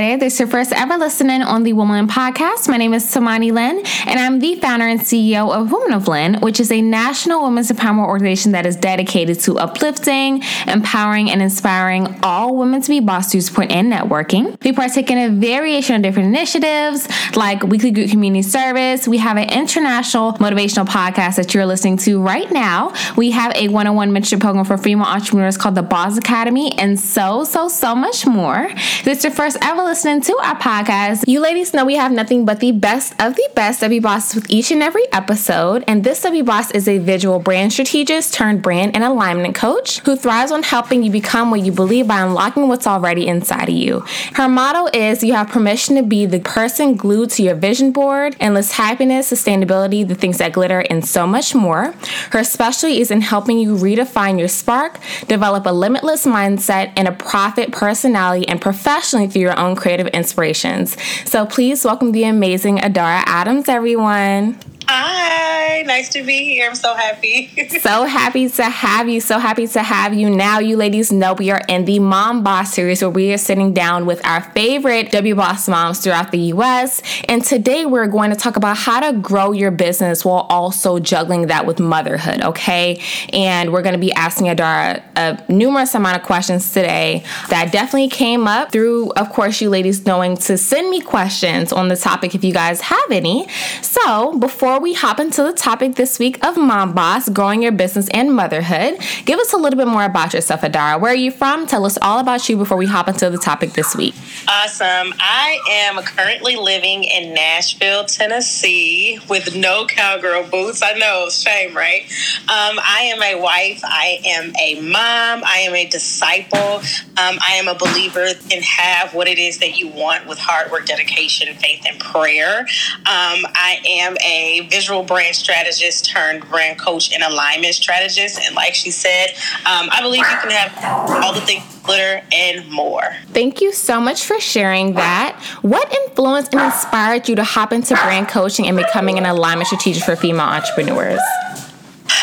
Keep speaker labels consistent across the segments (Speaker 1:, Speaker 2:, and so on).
Speaker 1: Friday. This is your first ever listening on the Woman Podcast. My name is Tamani Lynn, and I'm the founder and CEO of Women of Lynn, which is a national women's empowerment organization that is dedicated to uplifting, empowering, and inspiring all women to be boss through support and networking. We partake in a variation of different initiatives like weekly group community service. We have an international motivational podcast that you're listening to right now. We have a one on one mentorship program for female entrepreneurs called the Boss Academy, and so, so, so much more. This is your first ever listening to our podcast, you ladies know we have nothing but the best of the best W Boss with each and every episode. And this W Boss is a visual brand strategist turned brand and alignment coach who thrives on helping you become what you believe by unlocking what's already inside of you. Her motto is you have permission to be the person glued to your vision board, endless happiness, sustainability, the things that glitter, and so much more. Her specialty is in helping you redefine your spark, develop a limitless mindset, and a profit personality and professionally through your own creative inspirations. So please welcome the amazing Adara Adams, everyone.
Speaker 2: Hi, nice to be here. I'm so happy.
Speaker 1: so happy to have you. So happy to have you. Now, you ladies know we are in the Mom Boss series where we are sitting down with our favorite W Boss moms throughout the US. And today we're going to talk about how to grow your business while also juggling that with motherhood, okay? And we're going to be asking Adara a numerous amount of questions today that definitely came up through, of course, you ladies knowing to send me questions on the topic if you guys have any. So, before we hop into the topic this week of Mom Boss, growing your business and motherhood, give us a little bit more about yourself, Adara. Where are you from? Tell us all about you before we hop into the topic this week.
Speaker 2: Awesome. I am currently living in Nashville, Tennessee, with no cowgirl boots. I know, shame, right? Um, I am a wife. I am a mom. I am a disciple. Um, I am a believer in have what it is that you want with hard work, dedication, faith, and prayer. Um, I am a visual brand strategist turned brand coach and alignment strategist. And like she said, um, I believe you can have all the things glitter and more.
Speaker 1: Thank you so much for sharing that. What influenced and inspired you to hop into brand coaching and becoming an alignment strategist for female entrepreneurs?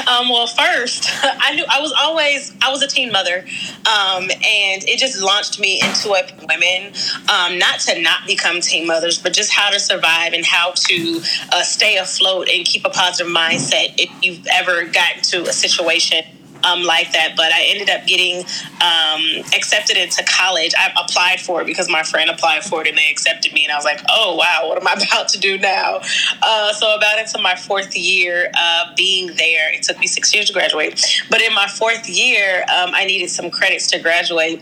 Speaker 2: Um, well, first, I knew I was always I was a teen mother, um, and it just launched me into a women, um, not to not become teen mothers, but just how to survive and how to uh, stay afloat and keep a positive mindset if you've ever gotten to a situation um, like that. But I ended up getting um, accepted into college. I applied for it because my friend applied for it and they accepted me. And I was like, oh, wow, what am I about to do now? Uh, so, about into my fourth year uh, being there, it took me six years to graduate. But in my fourth year, um, I needed some credits to graduate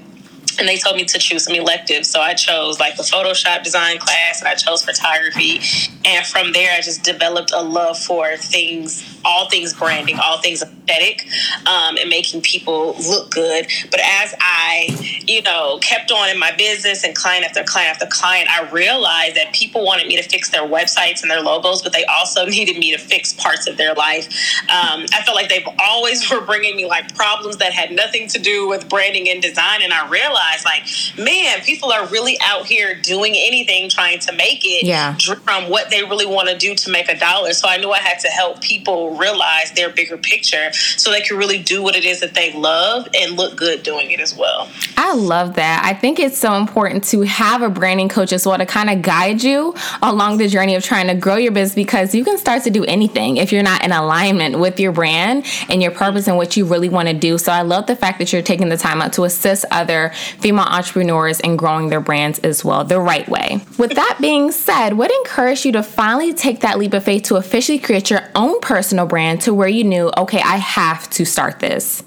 Speaker 2: and they told me to choose some electives. So I chose like the Photoshop design class and I chose photography. And from there, I just developed a love for things, all things branding, all things aesthetic, um, and making people look good. But as I, you know, kept on in my business and client after client after client, I realized that people wanted me to fix their websites and their logos, but they also needed me to fix parts of their life. Um, I felt like they've always were bringing me like problems that had nothing to do with branding and design. And I realized realize like, man, people are really out here doing anything trying to make it
Speaker 1: yeah.
Speaker 2: from what they really want to do to make a dollar. So I knew I had to help people realize their bigger picture so they can really do what it is that they love and look good doing it as well.
Speaker 1: I love that. I think it's so important to have a branding coach as well to kind of guide you along the journey of trying to grow your business because you can start to do anything if you're not in alignment with your brand and your purpose and what you really want to do. So I love the fact that you're taking the time out to assist other female entrepreneurs and growing their brands as well the right way. With that being said, what encouraged you to finally take that leap of faith to officially create your own personal brand to where you knew, okay, I have to start this?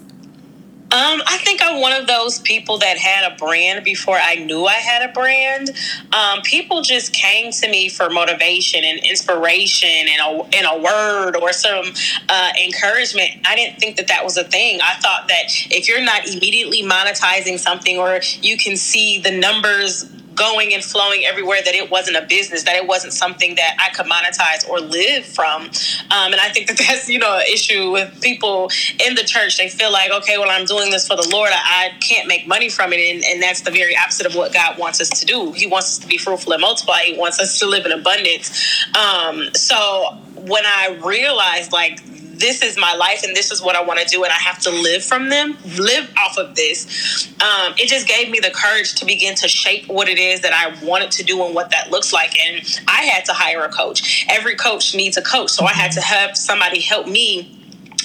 Speaker 2: Um, I think I'm one of those people that had a brand before I knew I had a brand. Um, people just came to me for motivation and inspiration and a, and a word or some uh, encouragement. I didn't think that that was a thing. I thought that if you're not immediately monetizing something or you can see the numbers going and flowing everywhere that it wasn't a business, that it wasn't something that I could monetize or live from. Um, and I think that that's, you know, an issue with people in the church. They feel like, okay, well, I'm doing this for the Lord. I, I can't make money from it. And, and that's the very opposite of what God wants us to do. He wants us to be fruitful and multiply. He wants us to live in abundance. Um, so when I realized like this is my life and this is what I want to do and I have to live from them, live off of this. Um, it just gave me the courage to begin to shape what it is that I wanted to do and what that looks like. And I had to hire a coach. Every coach needs a coach. So I had to have somebody help me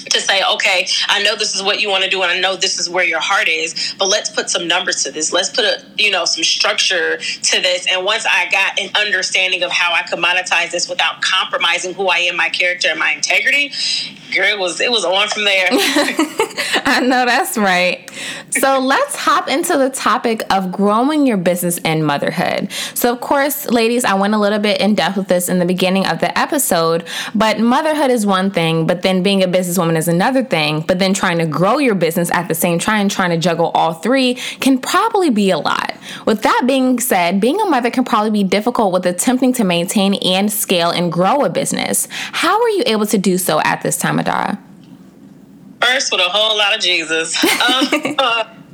Speaker 2: to say, okay, I know this is what you want to do, and I know this is where your heart is, but let's put some numbers to this. Let's put a, you know, some structure to this. And once I got an understanding of how I could monetize this without compromising who I am, my character, and my integrity, girl, it was it was on from there.
Speaker 1: I know that's right. So let's hop into the topic of growing your business and motherhood. So of course, ladies, I went a little bit in depth with this in the beginning of the episode, but motherhood is one thing, but then being a businesswoman is another thing. But then trying to grow your business at the same time, trying to juggle all three can probably be a lot. With that being said, being a mother can probably be difficult with attempting to maintain and scale and grow a business. How are you able to do so at this time,
Speaker 2: First, with a whole lot of Jesus. Um,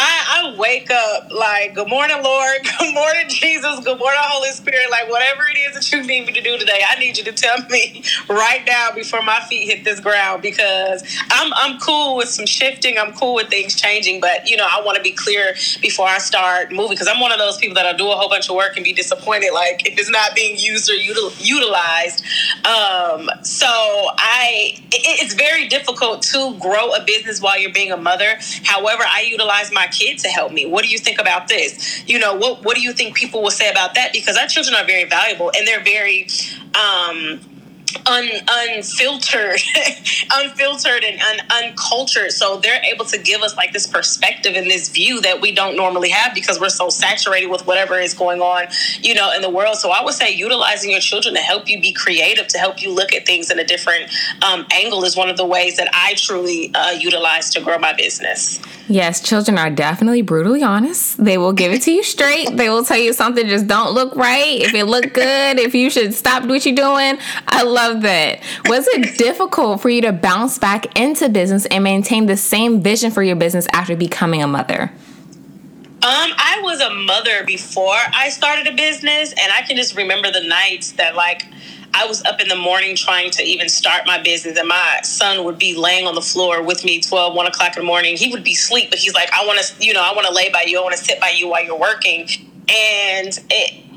Speaker 2: I, I wake up like, good morning, Lord. Good morning, Jesus. Good morning, Holy Spirit. Like, whatever it is that you need me to do today, I need you to tell me right now before my feet hit this ground because I'm, I'm cool with some shifting. I'm cool with things changing. But, you know, I want to be clear before I start moving because I'm one of those people that'll do a whole bunch of work and be disappointed, like, if it's not being used or util- utilized. Um, so I, it, it's very difficult to grow a business while you're being a mother. However, I utilize my kid to help me. What do you think about this? You know, what what do you think people will say about that? Because our children are very valuable and they're very um un, unfiltered, unfiltered and un, uncultured. So they're able to give us like this perspective and this view that we don't normally have because we're so saturated with whatever is going on, you know, in the world. So I would say utilizing your children to help you be creative, to help you look at things in a different um, angle is one of the ways that I truly uh, utilize to grow my business.
Speaker 1: Yes, children are definitely brutally honest. They will give it to you straight. They will tell you something just don't look right. If it look good, if you should stop what you're doing. I love that. Was it difficult for you to bounce back into business and maintain the same vision for your business after becoming a mother?
Speaker 2: Um, I was a mother before I started a business, and I can just remember the nights that like I was up in the morning trying to even start my business, and my son would be laying on the floor with me 12, 1 o'clock in the morning. He would be asleep, but he's like, I want to, you know, I want to lay by you. I want to sit by you while you're working. And it,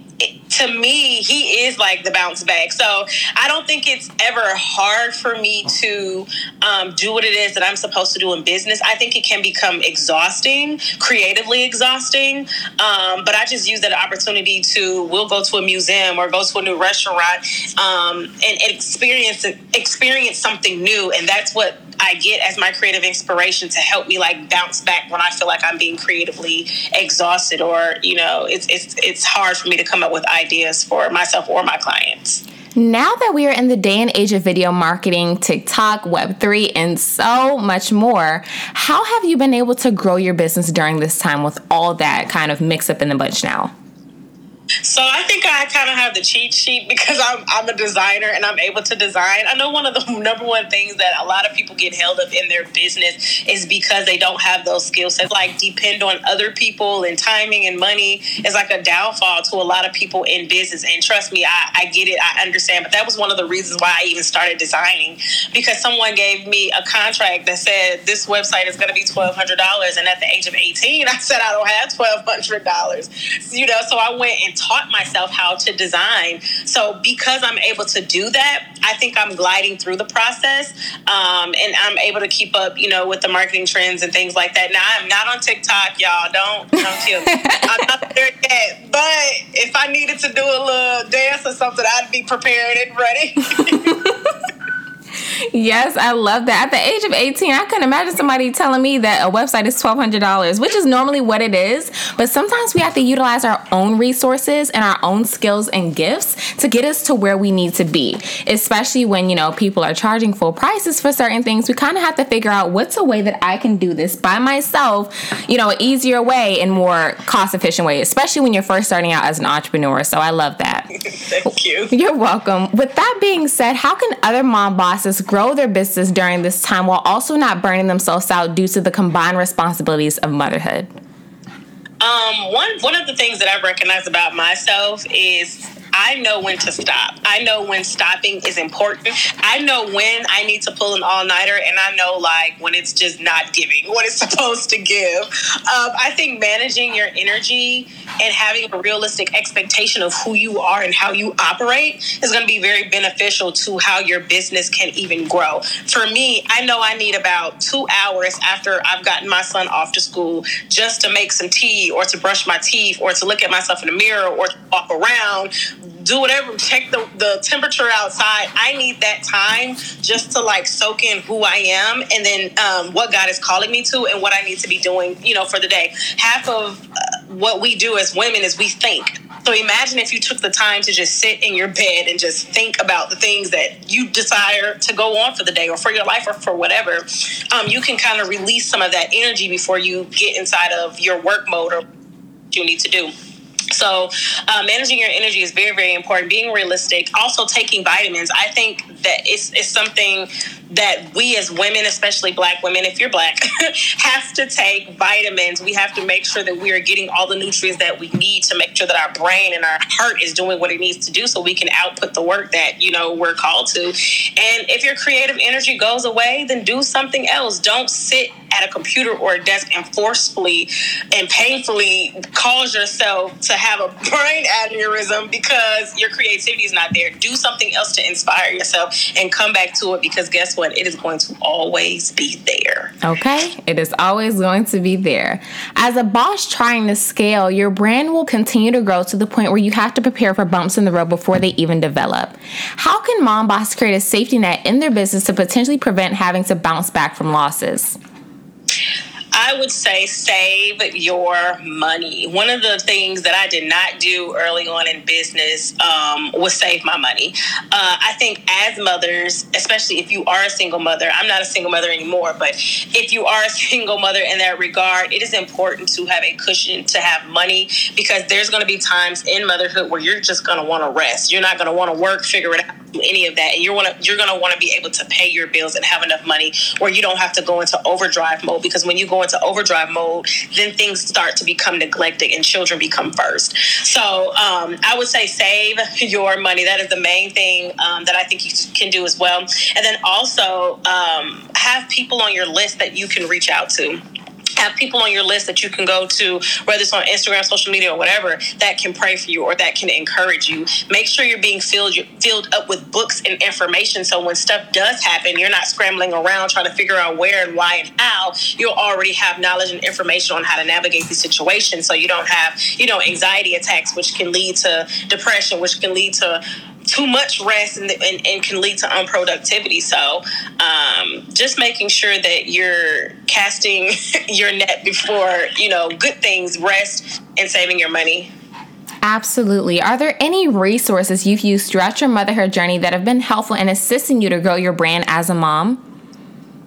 Speaker 2: to me, he is like the bounce back. So I don't think it's ever hard for me to um, do what it is that I'm supposed to do in business. I think it can become exhausting, creatively exhausting. Um, but I just use that opportunity to we'll go to a museum or go to a new restaurant um, and, and experience experience something new, and that's what I get as my creative inspiration to help me like bounce back when I feel like I'm being creatively exhausted or you know it's it's it's hard for me to come up with ideas for myself or my clients.
Speaker 1: Now that we are in the day and age of video marketing, TikTok, Web3, and so much more, how have you been able to grow your business during this time with all that kind of mix up in the bunch now?
Speaker 2: So I think I kind of have the cheat sheet because I'm, I'm a designer and I'm able to design. I know one of the number one things that a lot of people get held up in their business is because they don't have those skill sets. Like depend on other people and timing and money is like a downfall to a lot of people in business. And trust me, I, I get it, I understand. But that was one of the reasons why I even started designing because someone gave me a contract that said this website is going to be twelve hundred dollars, and at the age of eighteen, I said I don't have twelve hundred dollars. You know, so I went and taught myself how to design. So because I'm able to do that, I think I'm gliding through the process, um, and I'm able to keep up, you know, with the marketing trends and things like that. Now I'm not on TikTok, y'all. Don't don't kill me. I'm not there yet. But if I needed to do a little dance or something, I'd be prepared and ready.
Speaker 1: yes, I love that. At the age of 18, I couldn't imagine somebody telling me that a website is $1,200, which is normally what it is. But sometimes we have to utilize our own resources and our own skills and gifts to get us to where we need to be. Especially when, you know, people are charging full prices for certain things. We kind of have to figure out what's a way that I can do this by myself, you know, an easier way and more cost efficient way, especially when you're first starting out as an entrepreneur. So I love that.
Speaker 2: Thank you.
Speaker 1: You're welcome. With that being said, how can other mom bosses grow their business during this time while also not burning themselves out due to the combined responsibilities of motherhood?
Speaker 2: Um, one one of the things that I've recognized about myself is I know when to stop. I know when stopping is important. I know when I need to pull an all nighter, and I know like when it's just not giving what it's supposed to give. Um, I think managing your energy and having a realistic expectation of who you are and how you operate is going to be very beneficial to how your business can even grow. For me, I know I need about two hours after I've gotten my son off to school just to make some tea or to brush my teeth or to look at myself in the mirror or to walk around, do whatever, check the, the temperature outside. I need that time just to like soak in who I am and then um, what God is calling me to and what I need to be doing, you know, for the day. Half of uh, what we do as women is we think. So imagine if you took the time to just sit in your bed and just think about the things that you desire to go on for the day or for your life or for whatever. Um, you can kind of release some of that energy before you get inside of your work mode or you need to do. So, uh, managing your energy is very, very important. Being realistic, also taking vitamins. I think that it's, it's something that we as women, especially black women, if you're black, have to take vitamins. We have to make sure that we are getting all the nutrients that we need to make sure that our brain and our heart is doing what it needs to do so we can output the work that, you know, we're called to. And if your creative energy goes away, then do something else. Don't sit at a computer or a desk and forcefully and painfully cause yourself to have a brain aneurysm because your creativity is not there. Do something else to inspire yourself and come back to it because guess what? But it is going to always be there.
Speaker 1: Okay. It is always going to be there. As a boss trying to scale, your brand will continue to grow to the point where you have to prepare for bumps in the road before they even develop. How can mom boss create a safety net in their business to potentially prevent having to bounce back from losses?
Speaker 2: I would say save your money. One of the things that I did not do early on in business um, was save my money. Uh, I think as mothers, especially if you are a single mother, I'm not a single mother anymore, but if you are a single mother in that regard, it is important to have a cushion to have money because there's going to be times in motherhood where you're just going to want to rest. You're not going to want to work, figure it out any of that and you're want to you're going to want to be able to pay your bills and have enough money where you don't have to go into overdrive mode because when you go into overdrive mode then things start to become neglected and children become first. So um, i would say save your money. That is the main thing um, that i think you can do as well. And then also um, have people on your list that you can reach out to have people on your list that you can go to, whether it's on Instagram, social media, or whatever, that can pray for you or that can encourage you. Make sure you're being filled filled up with books and information, so when stuff does happen, you're not scrambling around trying to figure out where and why and how. You'll already have knowledge and information on how to navigate the situation, so you don't have you know anxiety attacks, which can lead to depression, which can lead to too much rest and, and, and, can lead to unproductivity. So, um, just making sure that you're casting your net before, you know, good things, rest, and saving your money.
Speaker 1: Absolutely. Are there any resources you've used throughout your motherhood journey that have been helpful in assisting you to grow your brand as a mom?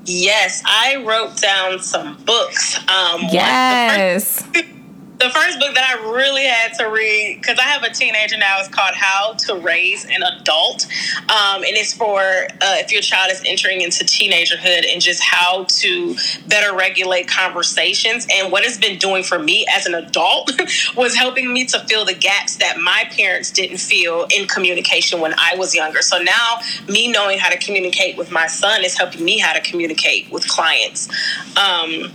Speaker 2: Yes, I wrote down some books. Um,
Speaker 1: yes.
Speaker 2: the first book that I really had to read because I have a teenager now is called How to Raise an Adult, um, and it's for uh, if your child is entering into teenagerhood and just how to better regulate conversations. And what it's been doing for me as an adult was helping me to fill the gaps that my parents didn't feel in communication when I was younger. So now me knowing how to communicate with my son is helping me how to communicate with clients. Um,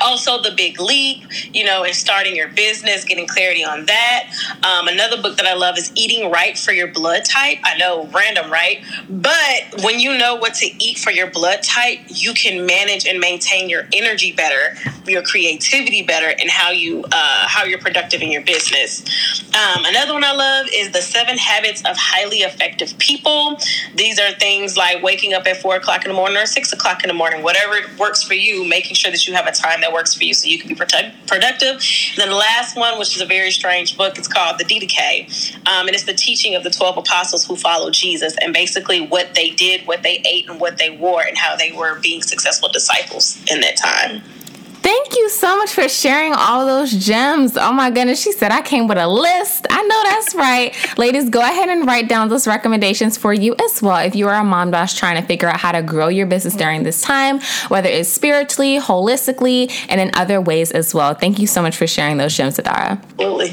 Speaker 2: also the big leap you know and starting your business getting clarity on that. Um, another book that i love is eating right for your blood type. I know random right? But when you know what to eat for your blood type you can manage and maintain your energy better your creativity better and how you uh, how you're productive in your business. Um, another one i love is the seven habits of highly effective people. These are things like waking up at four o'clock in the morning or six o'clock in the morning whatever works for you making sure that you have a time that works for you so you can be productive. And then the last one, which is a very strange book, it's called The Didache. Um, and it's the teaching of the 12 apostles who followed Jesus and basically what they did, what they ate, and what they wore, and how they were being successful disciples in that time.
Speaker 1: Thank you so much for sharing all those gems. Oh my goodness, she said I came with a list. I know that's right. Ladies, go ahead and write down those recommendations for you as well. If you are a mom boss trying to figure out how to grow your business during this time, whether it's spiritually, holistically, and in other ways as well. Thank you so much for sharing those gems, Adara.
Speaker 2: Absolutely.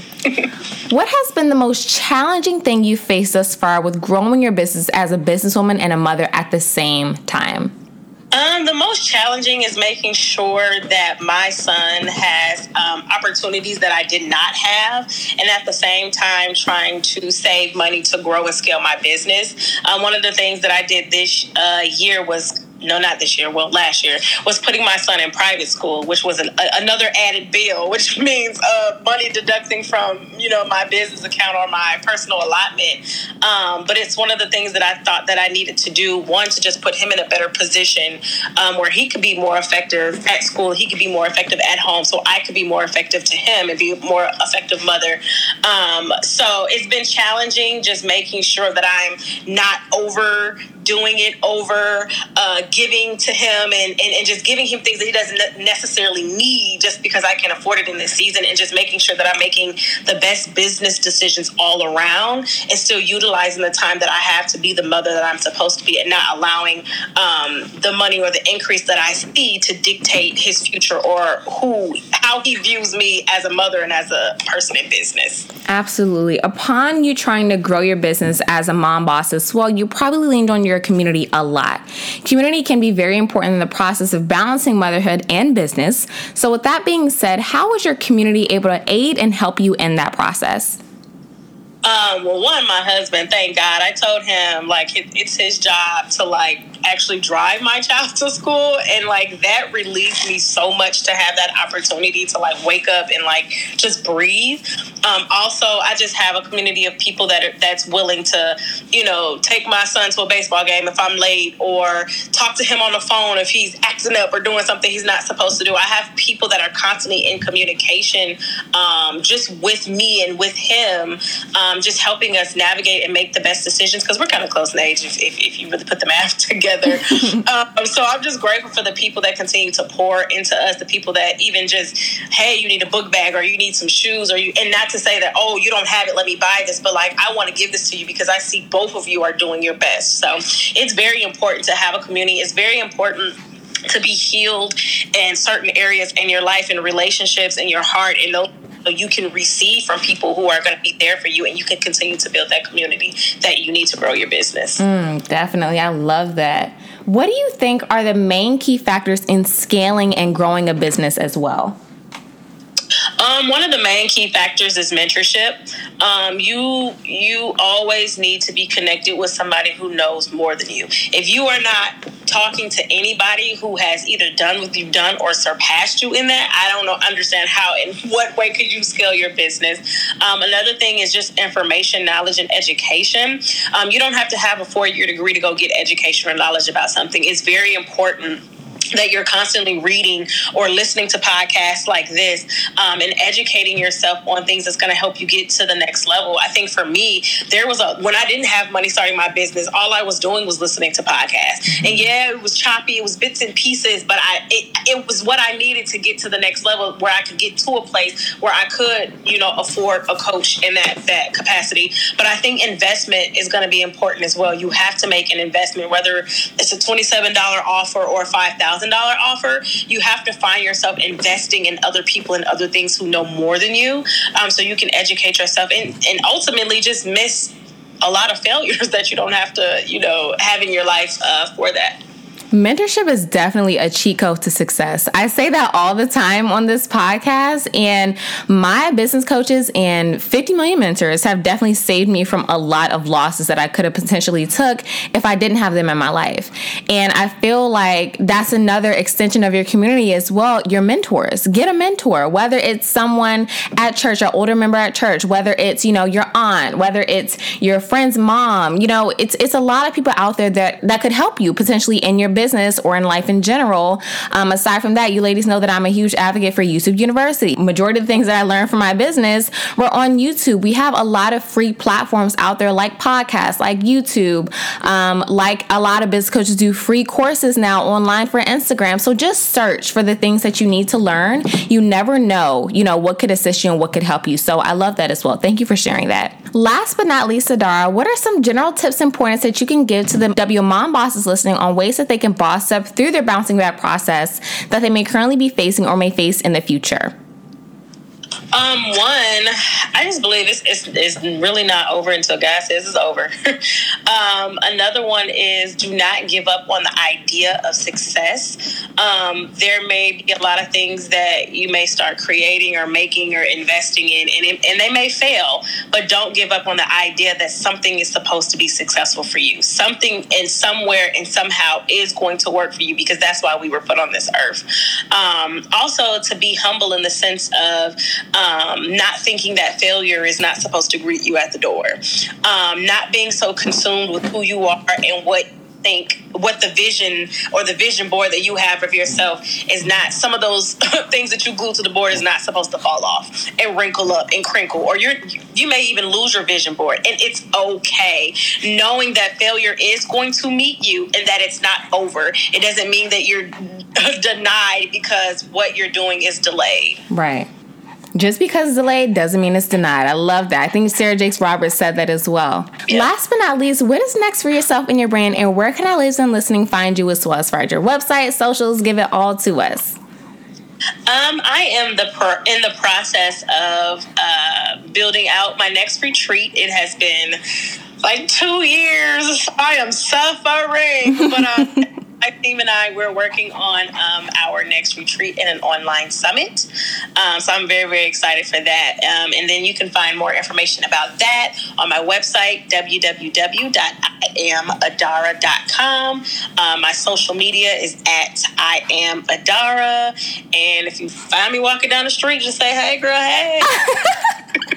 Speaker 1: what has been the most challenging thing you faced thus far with growing your business as a businesswoman and a mother at the same time?
Speaker 2: Um, the most challenging is making sure that my son has um, opportunities that I did not have, and at the same time, trying to save money to grow and scale my business. Um, one of the things that I did this uh, year was no, not this year, well, last year, was putting my son in private school, which was an, a, another added bill, which means uh, money deducting from, you know, my business account or my personal allotment. Um, but it's one of the things that I thought that I needed to do. One, to just put him in a better position um, where he could be more effective at school, he could be more effective at home, so I could be more effective to him and be a more effective mother. Um, so it's been challenging just making sure that I'm not over doing it over uh, giving to him and, and, and just giving him things that he doesn't necessarily need just because I can afford it in this season and just making sure that I'm making the best business decisions all around and still utilizing the time that I have to be the mother that I'm supposed to be and not allowing um, the money or the increase that I see to dictate his future or who how he views me as a mother and as a person in business.
Speaker 1: Absolutely. Upon you trying to grow your business as a mom boss as well, you probably leaned on your your community a lot. Community can be very important in the process of balancing motherhood and business. So, with that being said, how was your community able to aid and help you in that process?
Speaker 2: Um, well, one, my husband, thank God. I told him like it, it's his job to like actually drive my child to school, and like that relieved me so much to have that opportunity to like wake up and like just breathe. Um, also, I just have a community of people that are, that's willing to, you know, take my son to a baseball game if I'm late, or talk to him on the phone if he's acting up or doing something he's not supposed to do. I have people that are constantly in communication, um, just with me and with him. Um, just helping us navigate and make the best decisions because we're kind of close in age if, if, if, you really put the math together. um, so I'm just grateful for the people that continue to pour into us, the people that even just, hey, you need a book bag or you need some shoes or you, and not to say that, oh, you don't have it, let me buy this, but like, I want to give this to you because I see both of you are doing your best. So it's very important to have a community. It's very important to be healed in certain areas in your life and relationships and your heart and those you can receive from people who are going to be there for you and you can continue to build that community that you need to grow your business.
Speaker 1: Mm, definitely. I love that. What do you think are the main key factors in scaling and growing a business as well?
Speaker 2: Um, one of the main key factors is mentorship. Um, you you always need to be connected with somebody who knows more than you. If you are not talking to anybody who has either done what you've done or surpassed you in that, I don't know understand how in what way could you scale your business. Um, another thing is just information, knowledge, and education. Um, you don't have to have a four year degree to go get education or knowledge about something. It's very important that you're constantly reading or listening to podcasts like this um, and educating yourself on things that's going to help you get to the next level. I think for me, there was a when I didn't have money starting my business, all I was doing was listening to podcasts. Mm-hmm. And yeah, it was choppy, it was bits and pieces, but I it, it was what I needed to get to the next level where I could get to a place where I could, you know, afford a coach in that that capacity. But I think investment is going to be important as well. You have to make an investment, whether it's a twenty seven dollar offer or five thousand $1,000 offer, you have to find yourself investing in other people and other things who know more than you um, so you can educate yourself and, and ultimately just miss a lot of failures that you don't have to, you know, have in your life uh, for that.
Speaker 1: Mentorship is definitely a cheat code to success. I say that all the time on this podcast, and my business coaches and 50 million mentors have definitely saved me from a lot of losses that I could have potentially took if I didn't have them in my life. And I feel like that's another extension of your community as well. Your mentors. Get a mentor, whether it's someone at church, an older member at church, whether it's, you know, your aunt, whether it's your friend's mom, you know, it's it's a lot of people out there that that could help you potentially in your business or in life in general. Um, aside from that, you ladies know that I'm a huge advocate for YouTube University. Majority of the things that I learned from my business were on YouTube. We have a lot of free platforms out there like podcasts, like YouTube, um, like a lot of business coaches do free courses now online for Instagram. So just search for the things that you need to learn. You never know, you know, what could assist you and what could help you. So I love that as well. Thank you for sharing that. Last but not least, Adara, what are some general tips and pointers that you can give to the W mom bosses listening on ways that they can boss up through their bouncing back process that they may currently be facing or may face in the future?
Speaker 2: Um, one, I just believe it's, it's, it's really not over until God says it's over. um, another one is do not give up on the idea of success. Um, there may be a lot of things that you may start creating or making or investing in, and, it, and they may fail, but don't give up on the idea that something is supposed to be successful for you. Something and somewhere and somehow is going to work for you because that's why we were put on this earth. Um, also, to be humble in the sense of um, not thinking that failure is not supposed to greet you at the door, um, not being so consumed with who you are and what think what the vision or the vision board that you have of yourself is not some of those things that you glue to the board is not supposed to fall off and wrinkle up and crinkle or you're you may even lose your vision board and it's okay. Knowing that failure is going to meet you and that it's not over. It doesn't mean that you're denied because what you're doing is delayed.
Speaker 1: Right just because it's delayed doesn't mean it's denied. I love that. I think Sarah Jakes Roberts said that as well. Yeah. Last but not least, what is next for yourself and your brand, and where can our listeners and listening find you as well as far as your website, socials? Give it all to us.
Speaker 2: Um, I am the per- in the process of uh, building out my next retreat. It has been like two years. I am suffering, but um, my team and I, we're working on um, our next retreat and an online summit. Um, so I'm very, very excited for that. Um, and then you can find more information about that on my website, www.iamadara.com. Um, my social media is at I am Adara. And if you find me walking down the street, just say, hey, girl, hey.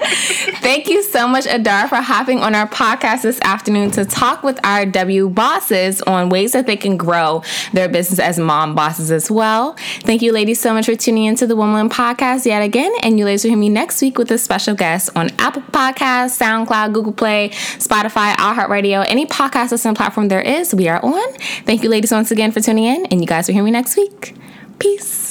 Speaker 1: Thank you so much, Adar, for hopping on our podcast this afternoon to talk with our W bosses on ways that they can grow their business as mom bosses as well. Thank you, ladies, so much for tuning into the Woman Podcast yet again. And you ladies will hear me next week with a special guest on Apple Podcasts, SoundCloud, Google Play, Spotify, iHeartRadio, any podcast listening platform there is, we are on. Thank you, ladies, once again for tuning in. And you guys will hear me next week. Peace.